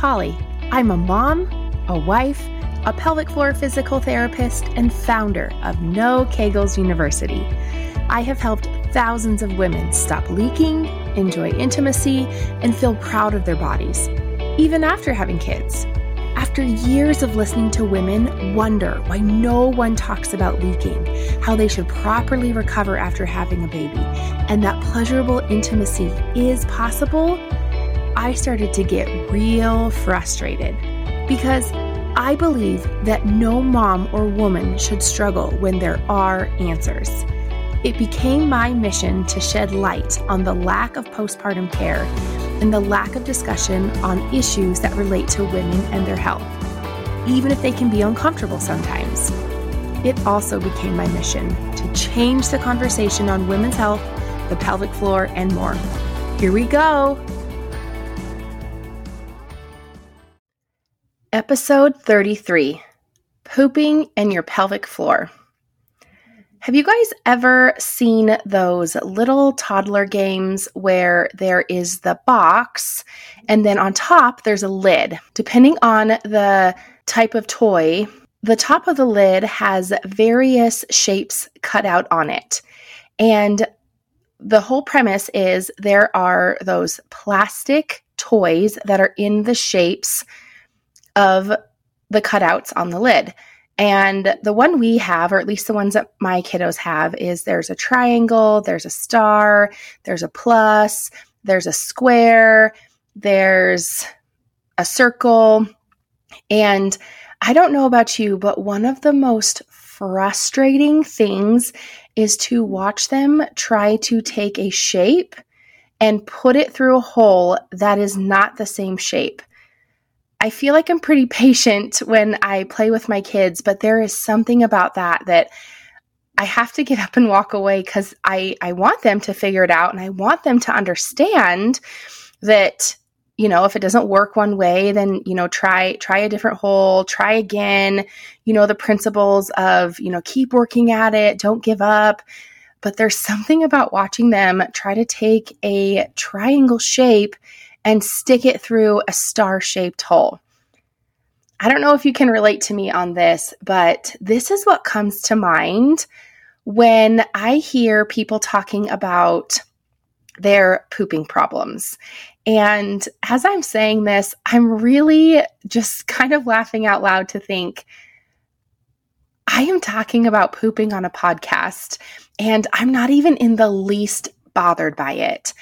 Pauli. I'm a mom, a wife, a pelvic floor physical therapist, and founder of No Kegels University. I have helped thousands of women stop leaking, enjoy intimacy, and feel proud of their bodies, even after having kids. After years of listening to women wonder why no one talks about leaking, how they should properly recover after having a baby, and that pleasurable intimacy is possible, I started to get real frustrated because I believe that no mom or woman should struggle when there are answers. It became my mission to shed light on the lack of postpartum care and the lack of discussion on issues that relate to women and their health, even if they can be uncomfortable sometimes. It also became my mission to change the conversation on women's health, the pelvic floor, and more. Here we go. Episode 33 Pooping and Your Pelvic Floor. Have you guys ever seen those little toddler games where there is the box and then on top there's a lid? Depending on the type of toy, the top of the lid has various shapes cut out on it. And the whole premise is there are those plastic toys that are in the shapes of the cutouts on the lid. And the one we have, or at least the ones that my kiddos have, is there's a triangle, there's a star, there's a plus, there's a square, there's a circle. And I don't know about you, but one of the most frustrating things is to watch them try to take a shape and put it through a hole that is not the same shape. I feel like I'm pretty patient when I play with my kids, but there is something about that that I have to get up and walk away because I, I want them to figure it out and I want them to understand that you know if it doesn't work one way then you know try try a different hole try again you know the principles of you know keep working at it don't give up. But there's something about watching them try to take a triangle shape and stick it through a star shaped hole. I don't know if you can relate to me on this, but this is what comes to mind when I hear people talking about their pooping problems. And as I'm saying this, I'm really just kind of laughing out loud to think I am talking about pooping on a podcast, and I'm not even in the least bothered by it.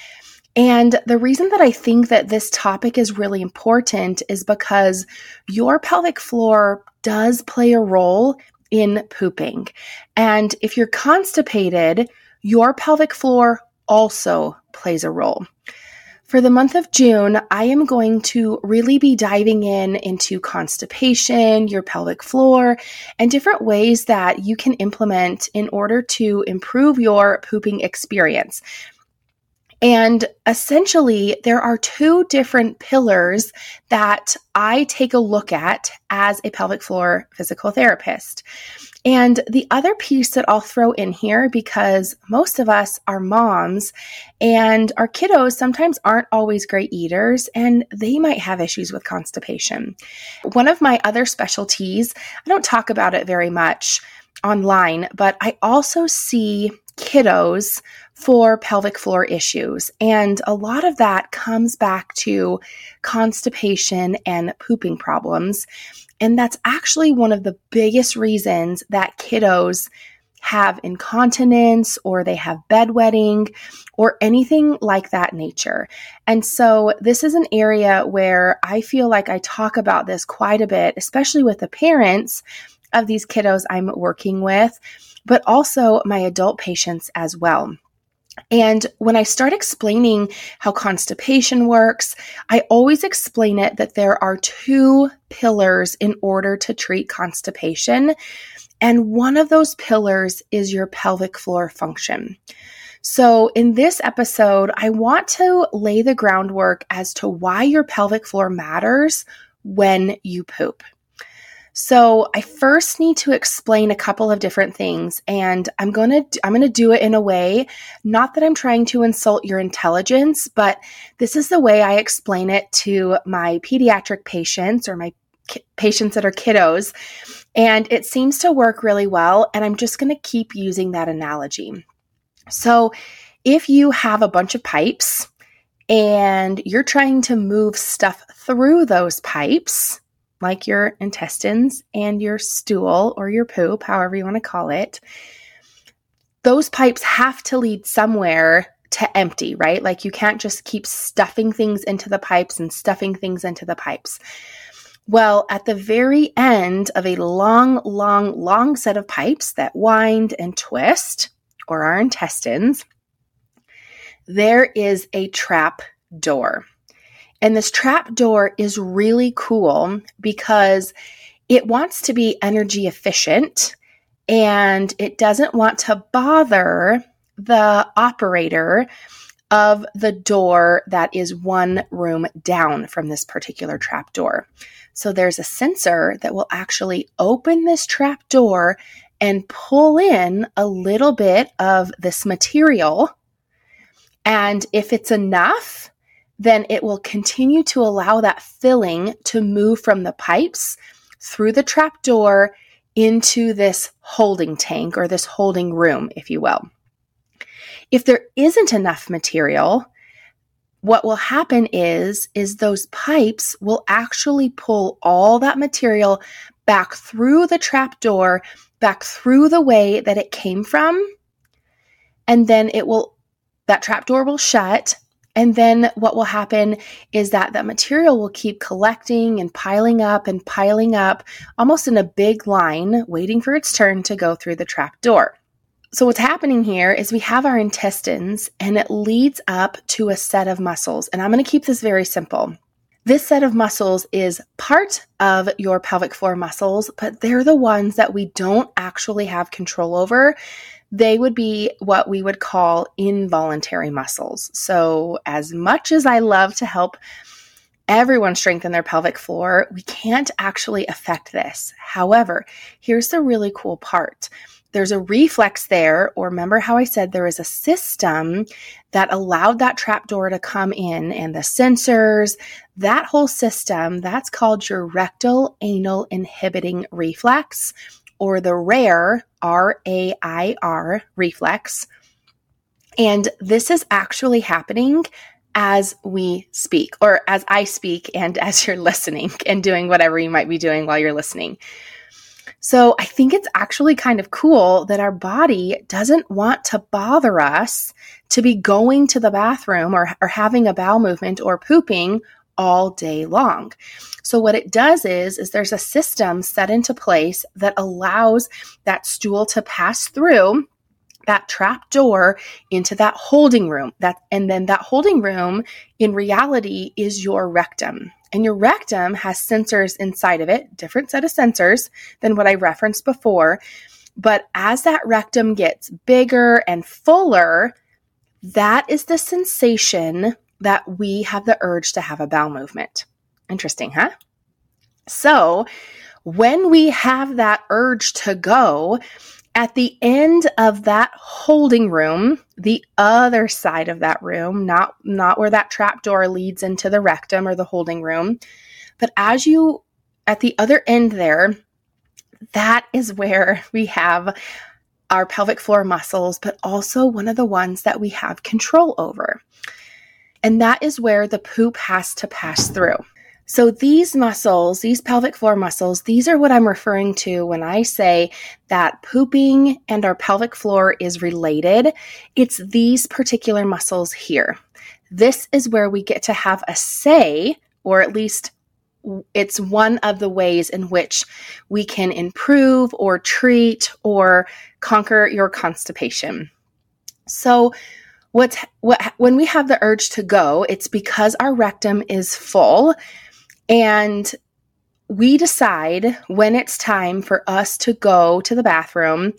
And the reason that I think that this topic is really important is because your pelvic floor does play a role in pooping. And if you're constipated, your pelvic floor also plays a role. For the month of June, I am going to really be diving in into constipation, your pelvic floor, and different ways that you can implement in order to improve your pooping experience. And essentially, there are two different pillars that I take a look at as a pelvic floor physical therapist. And the other piece that I'll throw in here, because most of us are moms and our kiddos sometimes aren't always great eaters and they might have issues with constipation. One of my other specialties, I don't talk about it very much online, but I also see kiddos for pelvic floor issues. And a lot of that comes back to constipation and pooping problems. And that's actually one of the biggest reasons that kiddos have incontinence or they have bedwetting or anything like that nature. And so this is an area where I feel like I talk about this quite a bit, especially with the parents of these kiddos I'm working with but also my adult patients as well. And when I start explaining how constipation works, I always explain it that there are two pillars in order to treat constipation. And one of those pillars is your pelvic floor function. So, in this episode, I want to lay the groundwork as to why your pelvic floor matters when you poop. So, I first need to explain a couple of different things and I'm going to I'm going to do it in a way not that I'm trying to insult your intelligence, but this is the way I explain it to my pediatric patients or my ki- patients that are kiddos and it seems to work really well and I'm just going to keep using that analogy. So, if you have a bunch of pipes and you're trying to move stuff through those pipes, like your intestines and your stool or your poop, however you want to call it, those pipes have to lead somewhere to empty, right? Like you can't just keep stuffing things into the pipes and stuffing things into the pipes. Well, at the very end of a long, long, long set of pipes that wind and twist, or our intestines, there is a trap door. And this trap door is really cool because it wants to be energy efficient and it doesn't want to bother the operator of the door that is one room down from this particular trap door. So there's a sensor that will actually open this trap door and pull in a little bit of this material. And if it's enough, then it will continue to allow that filling to move from the pipes through the trap door into this holding tank or this holding room, if you will. If there isn't enough material, what will happen is is those pipes will actually pull all that material back through the trap door, back through the way that it came from, and then it will that trap door will shut and then what will happen is that that material will keep collecting and piling up and piling up almost in a big line, waiting for its turn to go through the trap door. So, what's happening here is we have our intestines and it leads up to a set of muscles. And I'm going to keep this very simple. This set of muscles is part of your pelvic floor muscles, but they're the ones that we don't actually have control over they would be what we would call involuntary muscles. So, as much as I love to help everyone strengthen their pelvic floor, we can't actually affect this. However, here's the really cool part. There's a reflex there, or remember how I said there is a system that allowed that trap door to come in and the sensors, that whole system, that's called your rectal anal inhibiting reflex or the rare R A I R reflex. And this is actually happening as we speak, or as I speak, and as you're listening and doing whatever you might be doing while you're listening. So I think it's actually kind of cool that our body doesn't want to bother us to be going to the bathroom or, or having a bowel movement or pooping all day long. So what it does is is there's a system set into place that allows that stool to pass through that trap door into that holding room. That and then that holding room in reality is your rectum. And your rectum has sensors inside of it, different set of sensors than what I referenced before. But as that rectum gets bigger and fuller, that is the sensation that we have the urge to have a bowel movement. Interesting, huh? So, when we have that urge to go, at the end of that holding room, the other side of that room, not not where that trap door leads into the rectum or the holding room, but as you at the other end there, that is where we have our pelvic floor muscles, but also one of the ones that we have control over. And that is where the poop has to pass through. So these muscles, these pelvic floor muscles, these are what I'm referring to when I say that pooping and our pelvic floor is related. It's these particular muscles here. This is where we get to have a say, or at least it's one of the ways in which we can improve or treat or conquer your constipation. So, what's what when we have the urge to go it's because our rectum is full and we decide when it's time for us to go to the bathroom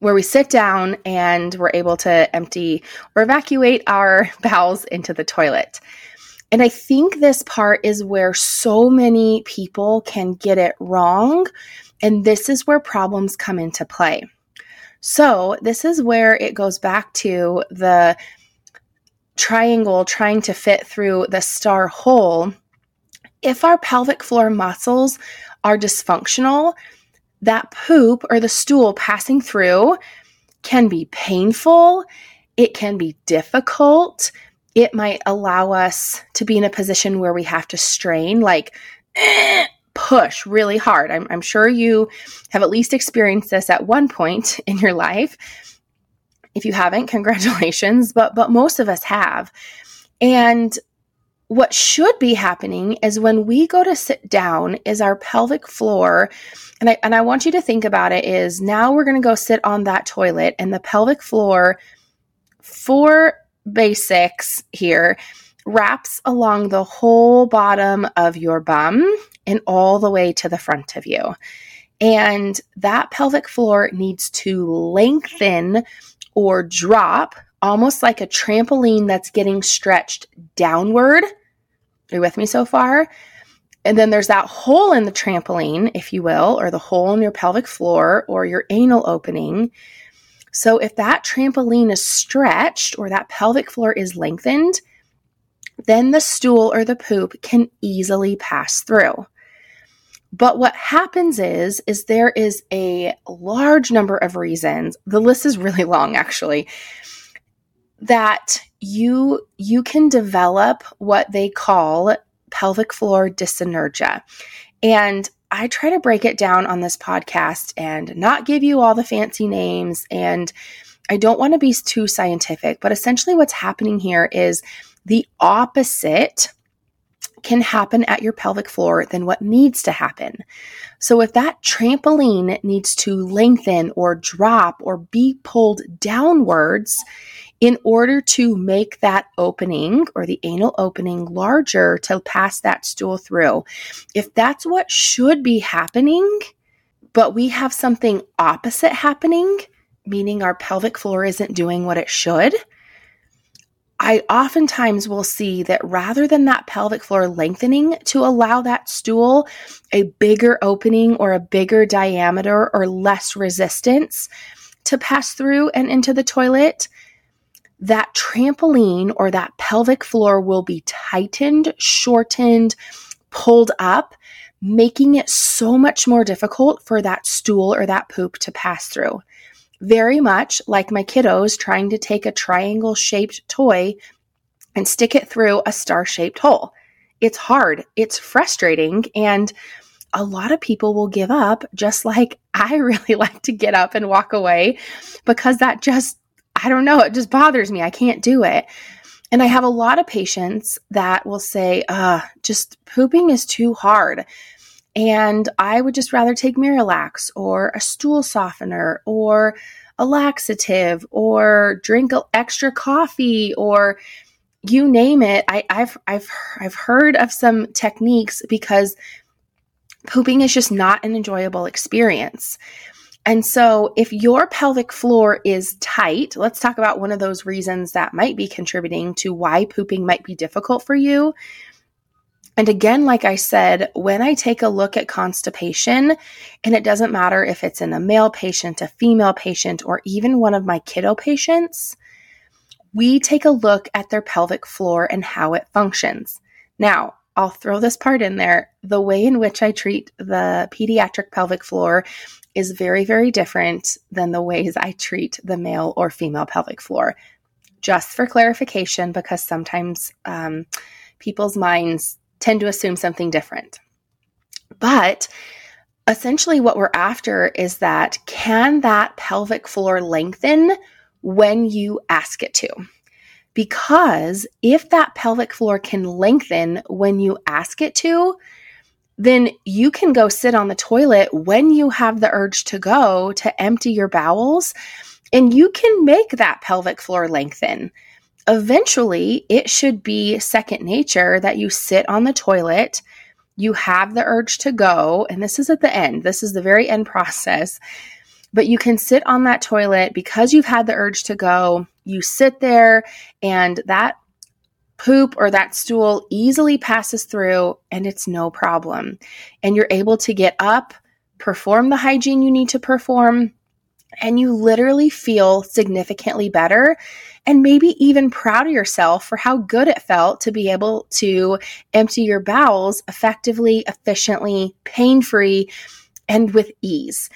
where we sit down and we're able to empty or evacuate our bowels into the toilet And I think this part is where so many people can get it wrong. And this is where problems come into play. So, this is where it goes back to the triangle trying to fit through the star hole. If our pelvic floor muscles are dysfunctional, that poop or the stool passing through can be painful, it can be difficult. It might allow us to be in a position where we have to strain, like push really hard. I'm, I'm sure you have at least experienced this at one point in your life. If you haven't, congratulations, but but most of us have. And what should be happening is when we go to sit down is our pelvic floor and I and I want you to think about it is now we're going to go sit on that toilet and the pelvic floor for basics here wraps along the whole bottom of your bum and all the way to the front of you. And that pelvic floor needs to lengthen or drop almost like a trampoline that's getting stretched downward. Are you with me so far? And then there's that hole in the trampoline, if you will, or the hole in your pelvic floor or your anal opening. So if that trampoline is stretched or that pelvic floor is lengthened, then the stool or the poop can easily pass through. But what happens is is there is a large number of reasons. The list is really long actually that you you can develop what they call pelvic floor dyssynergia. And I try to break it down on this podcast and not give you all the fancy names and I don't want to be too scientific, but essentially what's happening here is the opposite can happen at your pelvic floor than what needs to happen. So if that trampoline needs to lengthen or drop or be pulled downwards in order to make that opening or the anal opening larger to pass that stool through, if that's what should be happening, but we have something opposite happening, meaning our pelvic floor isn't doing what it should, I oftentimes will see that rather than that pelvic floor lengthening to allow that stool a bigger opening or a bigger diameter or less resistance to pass through and into the toilet, that trampoline or that pelvic floor will be tightened, shortened, pulled up, making it so much more difficult for that stool or that poop to pass through very much like my kiddos trying to take a triangle shaped toy and stick it through a star shaped hole. It's hard, it's frustrating, and a lot of people will give up, just like I really like to get up and walk away because that just, I don't know, it just bothers me. I can't do it. And I have a lot of patients that will say, uh, just pooping is too hard. And I would just rather take Miralax or a stool softener or a laxative or drink extra coffee or you name it. I, have I've I've heard of some techniques because pooping is just not an enjoyable experience. And so, if your pelvic floor is tight, let's talk about one of those reasons that might be contributing to why pooping might be difficult for you. And again, like I said, when I take a look at constipation, and it doesn't matter if it's in a male patient, a female patient, or even one of my kiddo patients, we take a look at their pelvic floor and how it functions. Now, I'll throw this part in there. The way in which I treat the pediatric pelvic floor is very, very different than the ways I treat the male or female pelvic floor. Just for clarification, because sometimes um, people's minds tend to assume something different. But essentially, what we're after is that can that pelvic floor lengthen when you ask it to? Because if that pelvic floor can lengthen when you ask it to, then you can go sit on the toilet when you have the urge to go to empty your bowels, and you can make that pelvic floor lengthen eventually it should be second nature that you sit on the toilet, you have the urge to go, and this is at the end, this is the very end process. But you can sit on that toilet because you've had the urge to go. You sit there, and that poop or that stool easily passes through and it's no problem. And you're able to get up, perform the hygiene you need to perform, and you literally feel significantly better and maybe even proud of yourself for how good it felt to be able to empty your bowels effectively, efficiently, pain free, and with ease.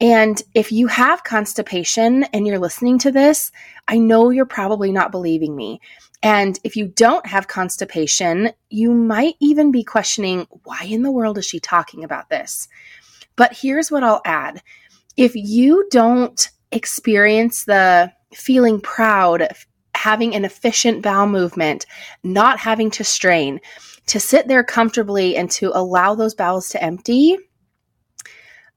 And if you have constipation and you're listening to this, I know you're probably not believing me. And if you don't have constipation, you might even be questioning why in the world is she talking about this? But here's what I'll add if you don't experience the feeling proud, having an efficient bowel movement, not having to strain, to sit there comfortably and to allow those bowels to empty,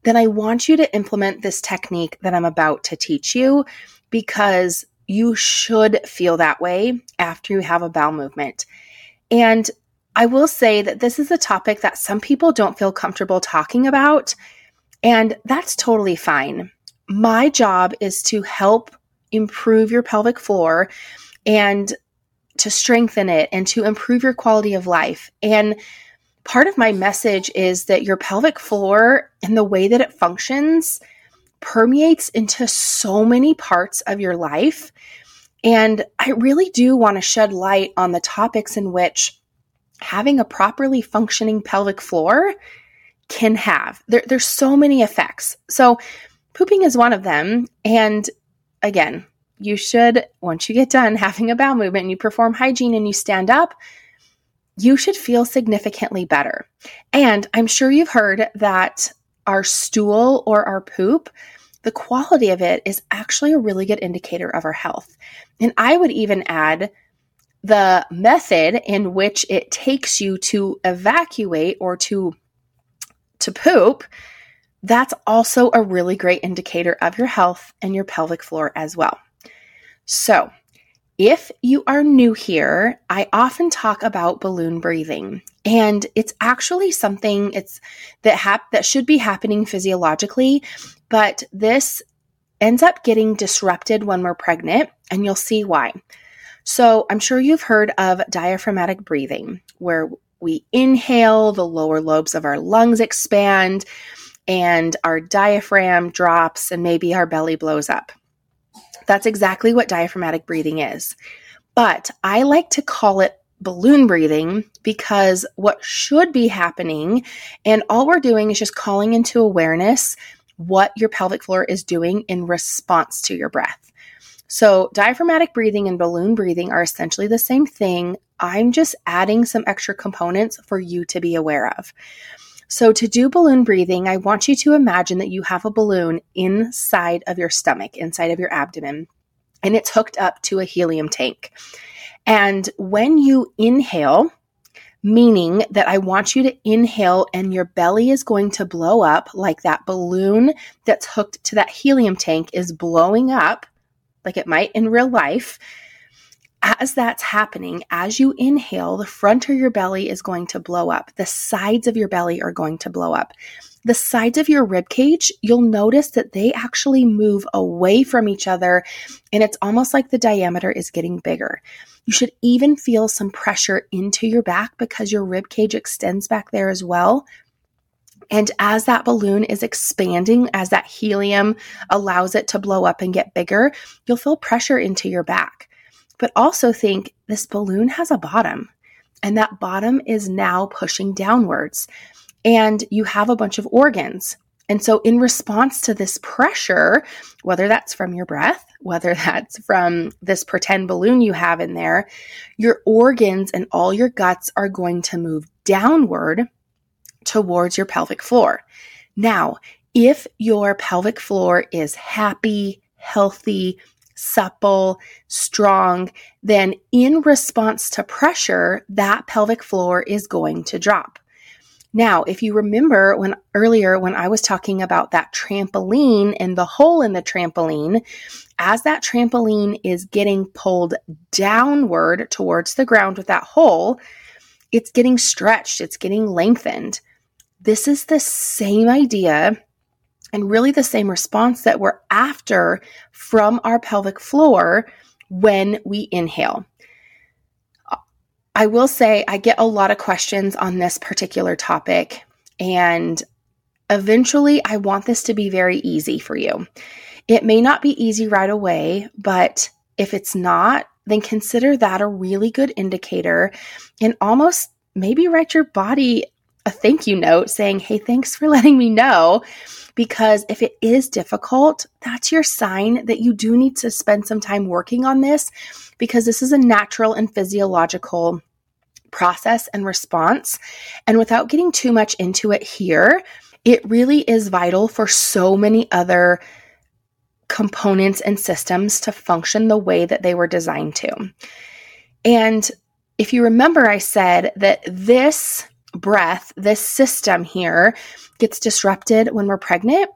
then I want you to implement this technique that I'm about to teach you because you should feel that way after you have a bowel movement. And I will say that this is a topic that some people don't feel comfortable talking about, and that's totally fine. My job is to help improve your pelvic floor and to strengthen it and to improve your quality of life. And part of my message is that your pelvic floor and the way that it functions permeates into so many parts of your life. And I really do want to shed light on the topics in which having a properly functioning pelvic floor can have. There, there's so many effects. So, pooping is one of them. And again, you should, once you get done having a bowel movement and you perform hygiene and you stand up, you should feel significantly better. And I'm sure you've heard that our stool or our poop, the quality of it is actually a really good indicator of our health. And I would even add the method in which it takes you to evacuate or to to poop, that's also a really great indicator of your health and your pelvic floor as well. So, if you are new here, I often talk about balloon breathing, and it's actually something it's that hap- that should be happening physiologically, but this ends up getting disrupted when we're pregnant, and you'll see why. So, I'm sure you've heard of diaphragmatic breathing, where we inhale, the lower lobes of our lungs expand, and our diaphragm drops, and maybe our belly blows up. That's exactly what diaphragmatic breathing is. But I like to call it balloon breathing because what should be happening, and all we're doing is just calling into awareness what your pelvic floor is doing in response to your breath. So, diaphragmatic breathing and balloon breathing are essentially the same thing. I'm just adding some extra components for you to be aware of. So, to do balloon breathing, I want you to imagine that you have a balloon inside of your stomach, inside of your abdomen, and it's hooked up to a helium tank. And when you inhale, meaning that I want you to inhale and your belly is going to blow up like that balloon that's hooked to that helium tank is blowing up, like it might in real life as that's happening, as you inhale, the front of your belly is going to blow up. The sides of your belly are going to blow up. The sides of your rib cage, you'll notice that they actually move away from each other, and it's almost like the diameter is getting bigger. You should even feel some pressure into your back because your rib cage extends back there as well. And as that balloon is expanding, as that helium allows it to blow up and get bigger, you'll feel pressure into your back but also think this balloon has a bottom and that bottom is now pushing downwards. And you have a bunch of organs. And so, in response to this pressure, whether that's from your breath, whether that's from this pretend balloon you have in there, your organs and all your guts are going to move downward towards your pelvic floor. Now, if your pelvic floor is happy, healthy, supple, strong, then in response to pressure, that pelvic floor is going to drop. Now, if you remember when earlier when I was talking about that trampoline and the hole in the trampoline, as that trampoline is getting pulled downward towards the ground with that hole, it's getting stretched, it's getting lengthened. This is the same idea and really the same response that we're after from our pelvic floor when we inhale. I will say I get a lot of questions on this particular topic, and eventually I want this to be very easy for you. It may not be easy right away, but if it's not, then consider that a really good indicator and almost maybe write your body a thank you note saying, Hey, thanks for letting me know. Because if it is difficult, that's your sign that you do need to spend some time working on this because this is a natural and physiological process and response. And without getting too much into it here, it really is vital for so many other components and systems to function the way that they were designed to. And if you remember, I said that this breath, this system here, gets disrupted when we're pregnant.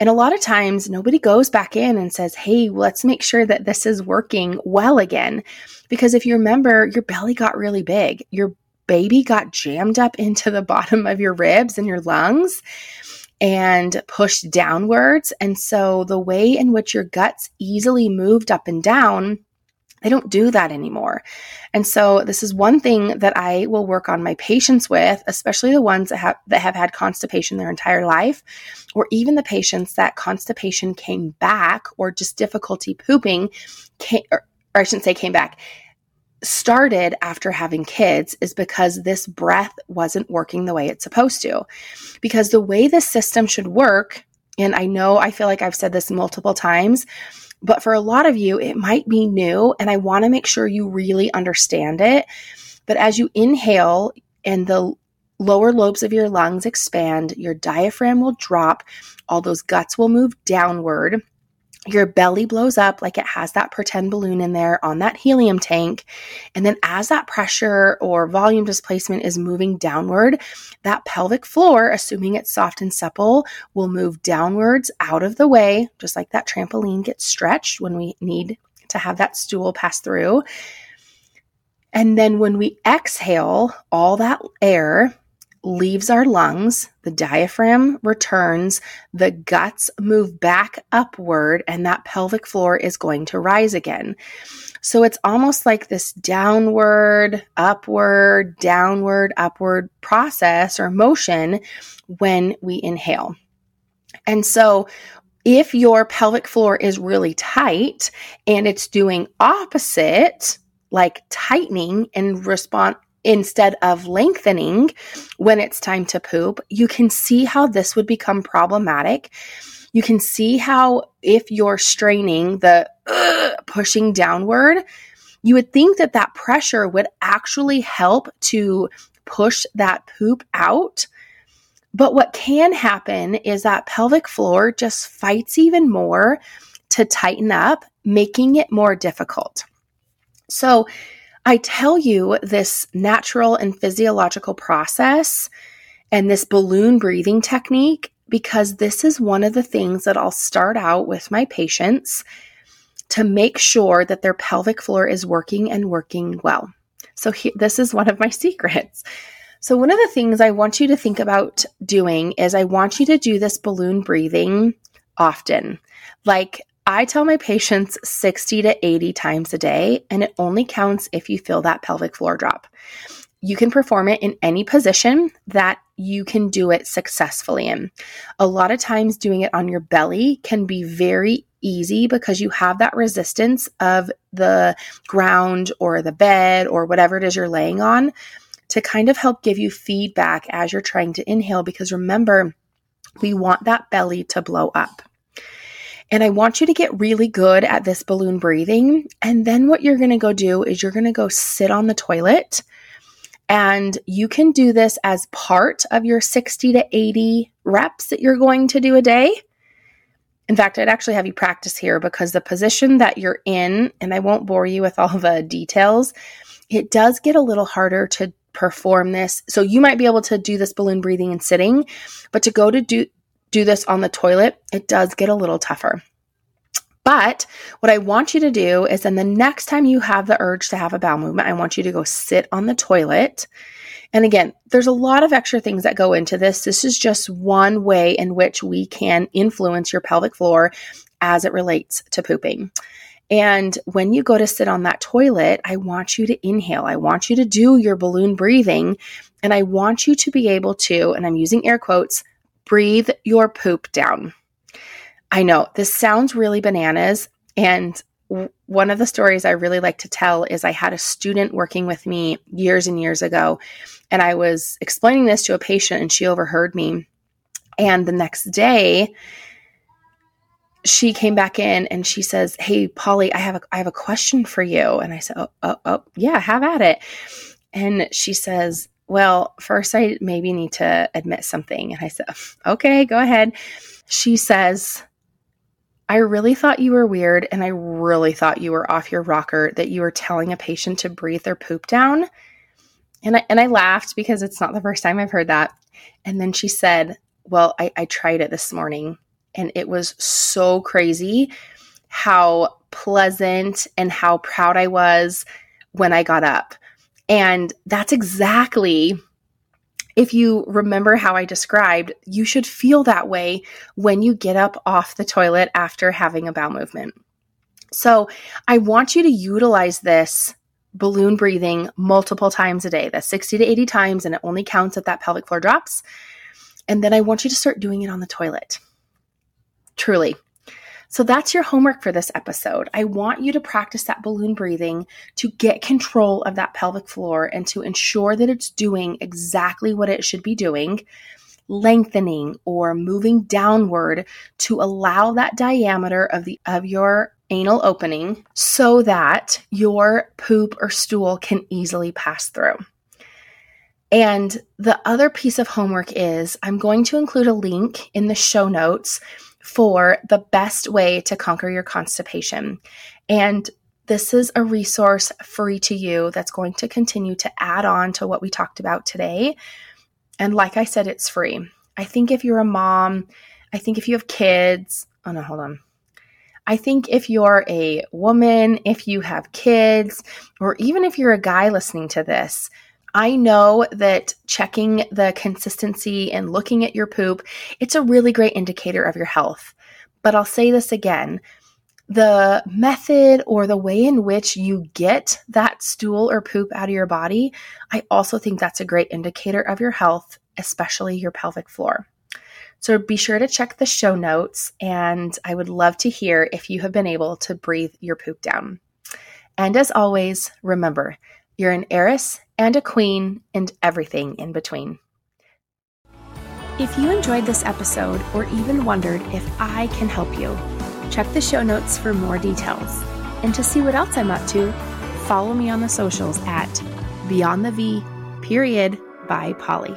And a lot of times, nobody goes back in and says, Hey, let's make sure that this is working well again. Because if you remember, your belly got really big, your baby got jammed up into the bottom of your ribs and your lungs and pushed downwards. And so the way in which your guts easily moved up and down, they don't do that anymore. And so this is one thing that I will work on my patients with, especially the ones that have that have had constipation their entire life, or even the patients that constipation came back or just difficulty pooping came, or, or I shouldn't say came back, started after having kids is because this breath wasn't working the way it's supposed to. Because the way the system should work, and I know I feel like I've said this multiple times, but for a lot of you, it might be new, and I want to make sure you really understand it. But as you inhale and the lower lobes of your lungs expand, your diaphragm will drop, all those guts will move downward your belly blows up like it has that pretend balloon in there on that helium tank. And then as that pressure or volume displacement is moving downward, that pelvic floor, assuming it's soft and supple, will move downwards out of the way, just like that trampoline gets stretched when we need to have that stool pass through. And then when we exhale, all that air leaves our lungs, the diaphragm returns, the guts move back upward, and that pelvic floor is going to rise again. So it's almost like this downward, upward, downward, upward process or motion when we inhale. And so if your pelvic floor is really tight and it's doing opposite, like tightening in response instead of lengthening when it's time to poop, you can see how this would become problematic. You can see how if you're straining the uh, pushing downward, you would think that that pressure would actually help to push that poop out. But what can happen is that pelvic floor just fights even more to tighten up, making it more difficult. So, I tell you this natural and physiological process and this balloon breathing technique because this is one of the things that I'll start out with my patients to make sure that their pelvic floor is working and working well. So, he, this is one of my secrets. So, one of the things I want you to think about doing is I want you to do this balloon breathing often. Like, I tell my patients 60 to 80 times a day, and it only counts if you feel that pelvic floor drop. You can perform it in any position that you can do it successfully in. A lot of times, doing it on your belly can be very easy because you have that resistance of the ground or the bed or whatever it is you're laying on to kind of help give you feedback as you're trying to inhale. Because remember, we want that belly to blow up. And I want you to get really good at this balloon breathing. And then what you're going to go do is you're going to go sit on the toilet. And you can do this as part of your 60 to 80 reps that you're going to do a day. In fact, I'd actually have you practice here because the position that you're in, and I won't bore you with all the details, it does get a little harder to perform this. So you might be able to do this balloon breathing and sitting, but to go to do do this on the toilet, it does get a little tougher. But what I want you to do is then the next time you have the urge to have a bowel movement, I want you to go sit on the toilet. And again, there's a lot of extra things that go into this. This is just one way in which we can influence your pelvic floor as it relates to pooping. And when you go to sit on that toilet, I want you to inhale. I want you to do your balloon breathing. And I want you to be able to, and I'm using air quotes, breathe your poop down. I know this sounds really bananas. And one of the stories I really like to tell is I had a student working with me years and years ago, and I was explaining this to a patient, and she overheard me. And the next day, she came back in and she says, "Hey, Pauli, I have a I have a question for you." And I said, "Oh, oh, oh yeah, have at it." And she says, "Well, first I maybe need to admit something." And I said, "Okay, go ahead." She says, I really thought you were weird and I really thought you were off your rocker that you were telling a patient to breathe their poop down. And I, and I laughed because it's not the first time I've heard that. And then she said, Well, I, I tried it this morning and it was so crazy how pleasant and how proud I was when I got up. And that's exactly if you remember how I described, you should feel that way when you get up off the toilet after having a bowel movement. So I want you to utilize this balloon breathing multiple times a day. That's 60 to 80 times, and it only counts if that pelvic floor drops. And then I want you to start doing it on the toilet. Truly. So that's your homework for this episode. I want you to practice that balloon breathing to get control of that pelvic floor and to ensure that it's doing exactly what it should be doing, lengthening or moving downward to allow that diameter of the of your anal opening so that your poop or stool can easily pass through. And the other piece of homework is I'm going to include a link in the show notes for the best way to conquer your constipation. And this is a resource free to you that's going to continue to add on to what we talked about today. And like I said, it's free. I think if you're a mom, I think if you have kids, oh no, hold on. I think if you're a woman, if you have kids, or even if you're a guy listening to this, I know that checking the consistency and looking at your poop, it's a really great indicator of your health. But I'll say this again, the method or the way in which you get that stool or poop out of your body, I also think that's a great indicator of your health, especially your pelvic floor. So be sure to check the show notes, and I would love to hear if you have been able to breathe your poop down. And as always, remember, you're an heiress and a queen and everything in between. If you enjoyed this episode or even wondered if I can help you, check the show notes for more details. And to see what else I'm up to, follow me on the socials at Beyond the V, period, by Pauli.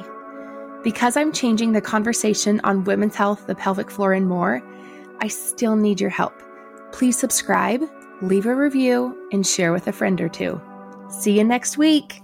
Because I'm changing the conversation on women's health, the pelvic floor, and more, I still need your help. Please subscribe, leave a review, and share with a friend or two. See you next week.